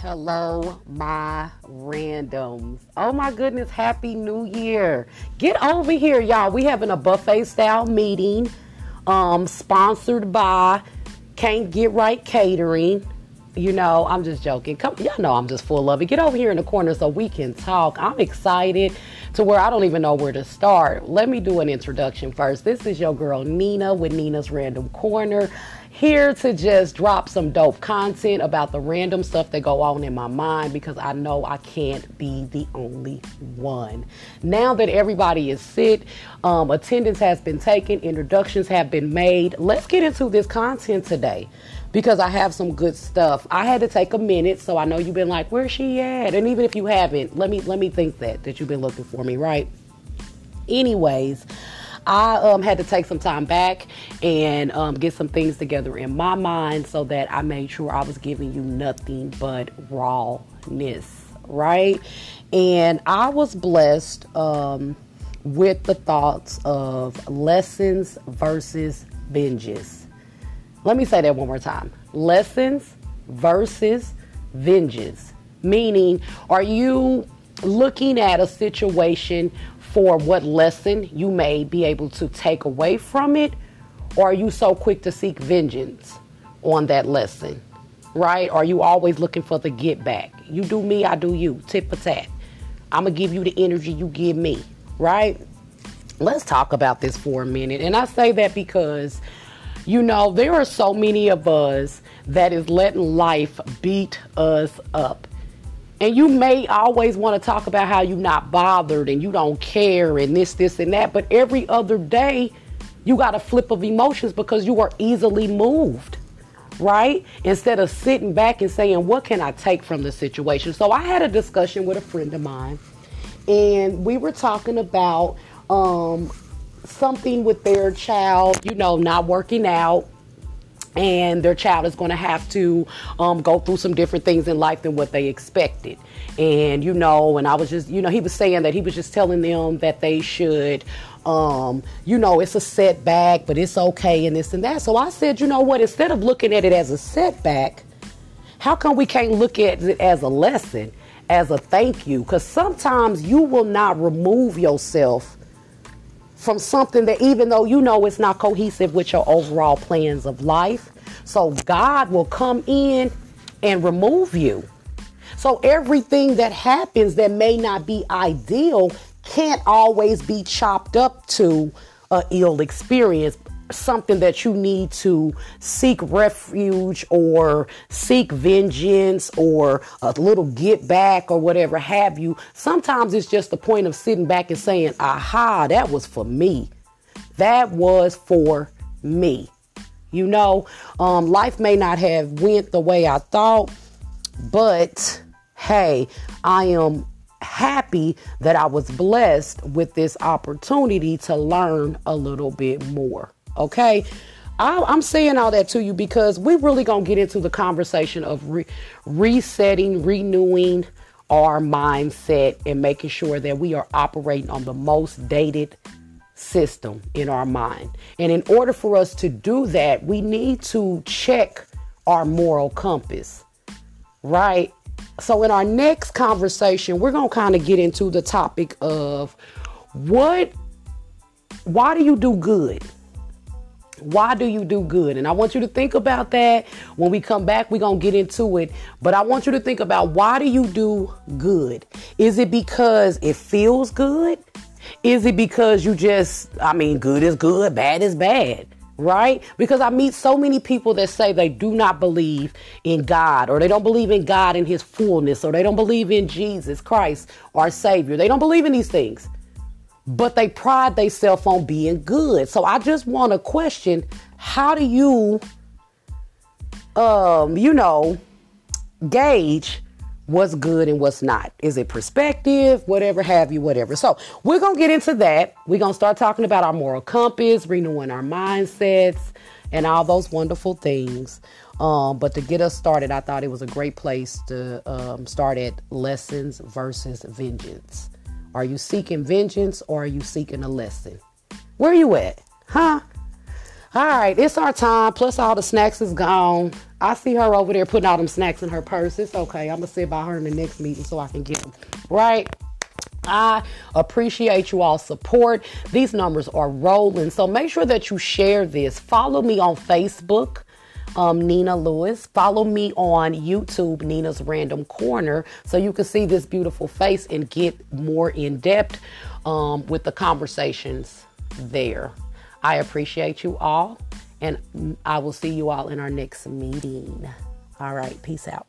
Hello, my randoms. Oh my goodness, happy new year. Get over here, y'all. We having a buffet style meeting um sponsored by Can't Get Right Catering. You know, I'm just joking. Come, y'all know I'm just full of it. Get over here in the corner so we can talk. I'm excited to where I don't even know where to start. Let me do an introduction first. This is your girl Nina with Nina's Random Corner here to just drop some dope content about the random stuff that go on in my mind because I know I can't be the only one. Now that everybody is sit, um, attendance has been taken, introductions have been made. Let's get into this content today because I have some good stuff. I had to take a minute, so I know you've been like, "Where's she at?" And even if you haven't, let me let me think that that you've been looking for me, right? Anyways. I um, had to take some time back and um, get some things together in my mind so that I made sure I was giving you nothing but rawness, right? And I was blessed um, with the thoughts of lessons versus vengeance. Let me say that one more time lessons versus vengeance. Meaning, are you looking at a situation for what lesson you may be able to take away from it, or are you so quick to seek vengeance on that lesson? Right? Are you always looking for the get back? You do me, I do you. Tit for tat. I'm going to give you the energy you give me. Right? Let's talk about this for a minute. And I say that because, you know, there are so many of us that is letting life beat us up and you may always want to talk about how you're not bothered and you don't care and this, this, and that. But every other day, you got a flip of emotions because you are easily moved, right? Instead of sitting back and saying, What can I take from the situation? So I had a discussion with a friend of mine, and we were talking about um, something with their child, you know, not working out and their child is going to have to um, go through some different things in life than what they expected. And you know, and I was just, you know, he was saying that he was just telling them that they should, um, you know, it's a setback, but it's okay and this and that. So I said, you know what? Instead of looking at it as a setback, how come we can't look at it as a lesson, as a thank you? Because sometimes you will not remove yourself from something that even though you know it's not cohesive with your overall plans of life. So God will come in and remove you. So everything that happens that may not be ideal can't always be chopped up to a ill experience something that you need to seek refuge or seek vengeance or a little get back or whatever have you. Sometimes it's just the point of sitting back and saying, aha, that was for me. That was for me. You know, um, life may not have went the way I thought, but hey, I am happy that I was blessed with this opportunity to learn a little bit more. Okay. I, am saying all that to you because we're really going to get into the conversation of re- resetting, renewing our mindset, and making sure that we are operating on the most dated system in our mind. And in order for us to do that, we need to check our moral compass, right? So, in our next conversation, we're going to kind of get into the topic of what, why do you do good? Why do you do good? And I want you to think about that. When we come back, we're going to get into it. But I want you to think about why do you do good? Is it because it feels good? Is it because you just, I mean, good is good, bad is bad? Right? Because I meet so many people that say they do not believe in God, or they don't believe in God in His fullness, or they don't believe in Jesus Christ, our Savior. They don't believe in these things but they pride themselves on being good. So I just want to question how do you um you know gauge what's good and what's not? Is it perspective, whatever have you, whatever. So we're gonna get into that. We're gonna start talking about our moral compass, renewing our mindsets, and all those wonderful things. Um, but to get us started, I thought it was a great place to um, start at lessons versus vengeance. Are you seeking vengeance or are you seeking a lesson? Where you at? Huh? All right, it's our time. Plus, all the snacks is gone. I see her over there putting all them snacks in her purse. It's okay. I'm gonna sit by her in the next meeting so I can get them. Right? I appreciate you all support. These numbers are rolling. So make sure that you share this. Follow me on Facebook. Um, Nina Lewis. Follow me on YouTube, Nina's Random Corner, so you can see this beautiful face and get more in depth um, with the conversations there. I appreciate you all, and I will see you all in our next meeting. All right, peace out.